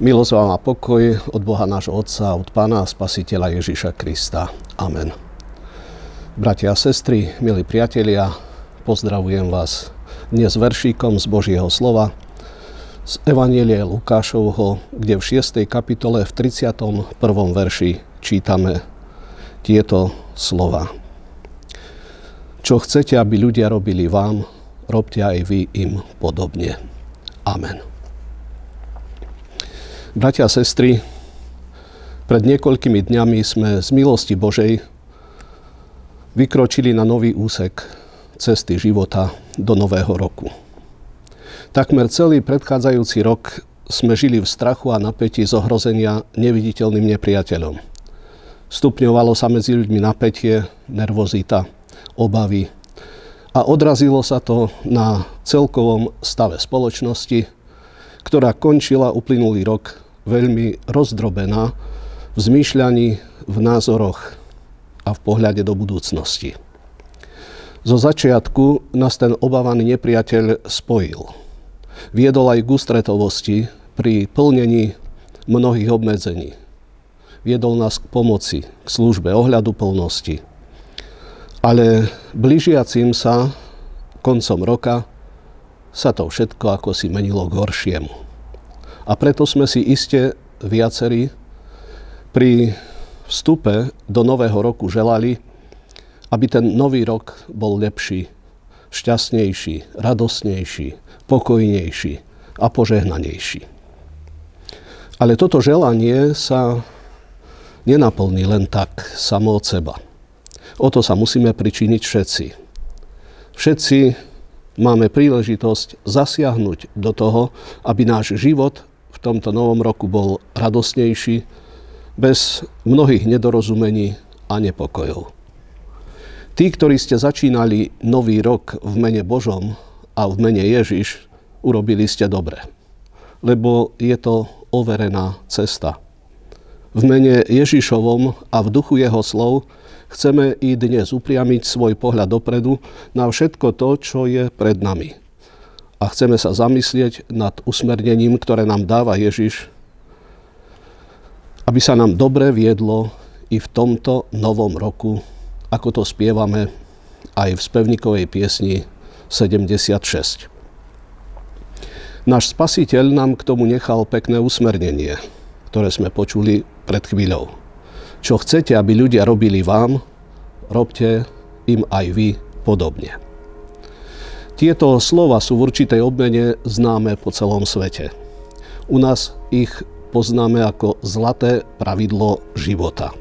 Milosť vám a pokoj od Boha nášho Otca, od Pána Spasiteľa Ježiša Krista. Amen. Bratia a sestry, milí priatelia, pozdravujem vás dnes veršíkom z Božieho slova z Evanielie Lukášovho, kde v 6. kapitole v 31. verši čítame tieto slova. Čo chcete, aby ľudia robili vám, robte aj vy im podobne. Amen. Bratia a sestry, pred niekoľkými dňami sme z milosti Božej vykročili na nový úsek cesty života do nového roku. Takmer celý predchádzajúci rok sme žili v strachu a napätí z ohrozenia neviditeľným nepriateľom. Stupňovalo sa medzi ľuďmi napätie, nervozita, obavy a odrazilo sa to na celkovom stave spoločnosti, ktorá končila uplynulý rok veľmi rozdrobená v zmýšľaní, v názoroch a v pohľade do budúcnosti. Zo začiatku nás ten obávaný nepriateľ spojil. Viedol aj k ústretovosti pri plnení mnohých obmedzení. Viedol nás k pomoci, k službe, ohľadu plnosti. Ale blížiacim sa koncom roka sa to všetko ako si menilo k horšiemu. A preto sme si iste viacerí pri vstupe do nového roku želali, aby ten nový rok bol lepší, šťastnejší, radosnejší, pokojnejší a požehnanejší. Ale toto želanie sa nenaplní len tak samo od seba. O to sa musíme pričiniť všetci. Všetci máme príležitosť zasiahnuť do toho, aby náš život v tomto novom roku bol radosnejší, bez mnohých nedorozumení a nepokojov. Tí, ktorí ste začínali nový rok v mene Božom a v mene Ježiš, urobili ste dobre, lebo je to overená cesta. V mene Ježišovom a v duchu jeho slov chceme i dnes upriamiť svoj pohľad dopredu na všetko to, čo je pred nami. A chceme sa zamyslieť nad usmernením, ktoré nám dáva Ježiš, aby sa nám dobre viedlo i v tomto novom roku, ako to spievame aj v spevníkovej piesni 76. Náš spasiteľ nám k tomu nechal pekné usmernenie, ktoré sme počuli pred chvíľou. Čo chcete, aby ľudia robili vám, robte im aj vy podobne. Tieto slova sú v určitej obmene známe po celom svete. U nás ich poznáme ako zlaté pravidlo života.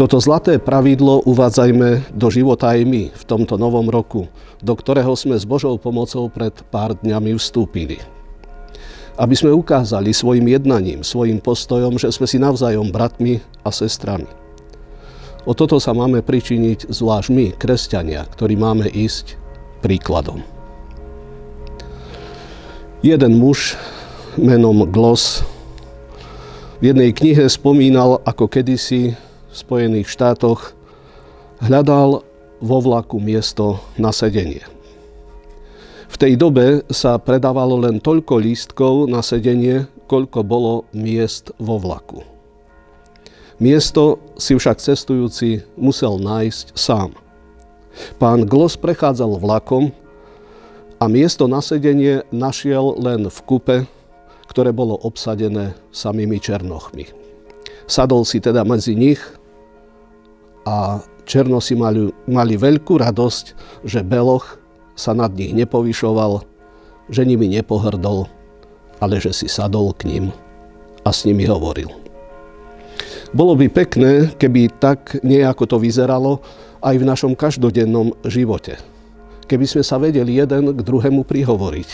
Toto zlaté pravidlo uvádzajme do života aj my v tomto novom roku, do ktorého sme s Božou pomocou pred pár dňami vstúpili aby sme ukázali svojim jednaním, svojim postojom, že sme si navzájom bratmi a sestrami. O toto sa máme pričiniť zvlášť my, kresťania, ktorí máme ísť príkladom. Jeden muž menom Gloss v jednej knihe spomínal, ako kedysi v Spojených štátoch hľadal vo vlaku miesto na sedenie. V tej dobe sa predávalo len toľko lístkov na sedenie, koľko bolo miest vo vlaku. Miesto si však cestujúci musel nájsť sám. Pán Glos prechádzal vlakom a miesto na sedenie našiel len v kupe, ktoré bolo obsadené samými černochmi. Sadol si teda medzi nich a černosi mali, mali veľkú radosť, že Beloch sa nad nich nepovyšoval, že nimi nepohrdol, ale že si sadol k ním a s nimi hovoril. Bolo by pekné, keby tak nejako to vyzeralo aj v našom každodennom živote. Keby sme sa vedeli jeden k druhému prihovoriť,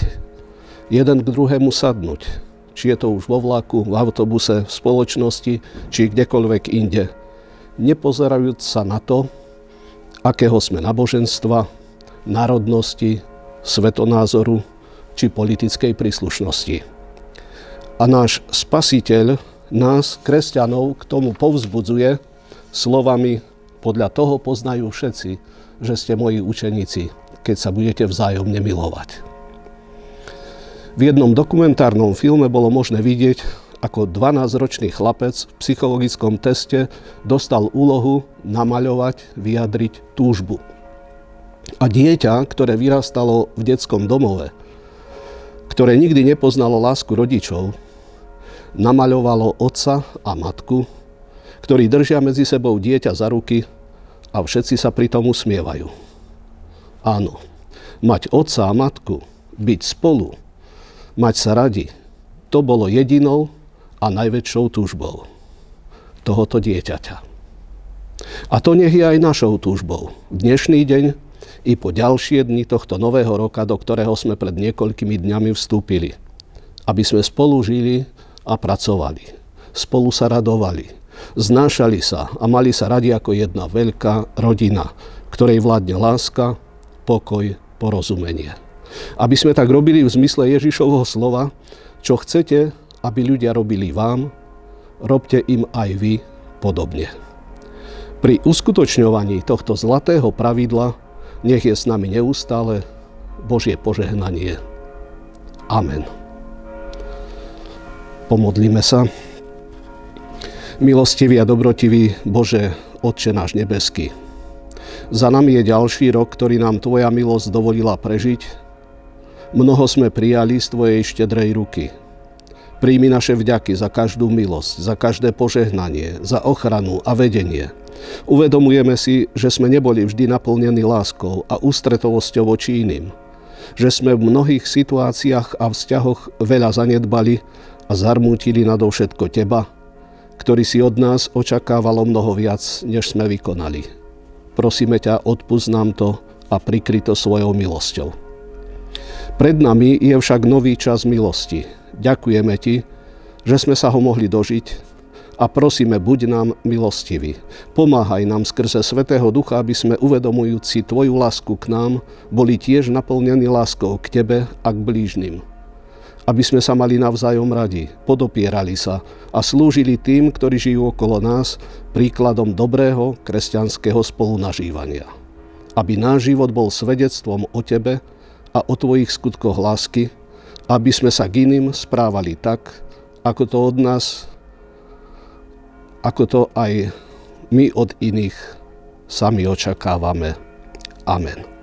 jeden k druhému sadnúť, či je to už vo vlaku, v autobuse, v spoločnosti, či kdekoľvek inde, nepozerajúc sa na to, akého sme náboženstva, národnosti, svetonázoru či politickej príslušnosti. A náš spasiteľ nás, kresťanov, k tomu povzbudzuje slovami podľa toho poznajú všetci, že ste moji učeníci, keď sa budete vzájomne milovať. V jednom dokumentárnom filme bolo možné vidieť, ako 12-ročný chlapec v psychologickom teste dostal úlohu namaľovať, vyjadriť túžbu. A dieťa, ktoré vyrastalo v detskom domove, ktoré nikdy nepoznalo lásku rodičov, namaľovalo otca a matku, ktorí držia medzi sebou dieťa za ruky a všetci sa pri tom usmievajú. Áno, mať otca a matku, byť spolu, mať sa radi, to bolo jedinou a najväčšou túžbou tohoto dieťaťa. A to nech je aj našou túžbou. Dnešný deň i po ďalšie dni tohto nového roka, do ktorého sme pred niekoľkými dňami vstúpili. Aby sme spolu žili a pracovali. Spolu sa radovali. Znášali sa a mali sa radi ako jedna veľká rodina, ktorej vládne láska, pokoj, porozumenie. Aby sme tak robili v zmysle Ježišovho slova, čo chcete, aby ľudia robili vám, robte im aj vy podobne. Pri uskutočňovaní tohto zlatého pravidla nech je s nami neustále Božie požehnanie. Amen. Pomodlíme sa. Milostivý a dobrotivý Bože, Otče náš nebeský, za nami je ďalší rok, ktorý nám Tvoja milosť dovolila prežiť. Mnoho sme prijali z Tvojej štedrej ruky – Príjmi naše vďaky za každú milosť, za každé požehnanie, za ochranu a vedenie. Uvedomujeme si, že sme neboli vždy naplnení láskou a ústretovosťou voči iným. Že sme v mnohých situáciách a vzťahoch veľa zanedbali a zarmútili nadovšetko Teba, ktorý si od nás očakávalo mnoho viac, než sme vykonali. Prosíme ťa, odpust nám to a prikryto svojou milosťou. Pred nami je však nový čas milosti, Ďakujeme Ti, že sme sa ho mohli dožiť a prosíme, buď nám milostivý. Pomáhaj nám skrze Svetého Ducha, aby sme uvedomujúci Tvoju lásku k nám, boli tiež naplnení láskou k Tebe a k blížnym. Aby sme sa mali navzájom radi, podopierali sa a slúžili tým, ktorí žijú okolo nás, príkladom dobrého kresťanského spolunažívania. Aby náš život bol svedectvom o Tebe a o Tvojich skutkoch lásky, aby sme sa k iným správali tak, ako to od nás, ako to aj my od iných sami očakávame. Amen.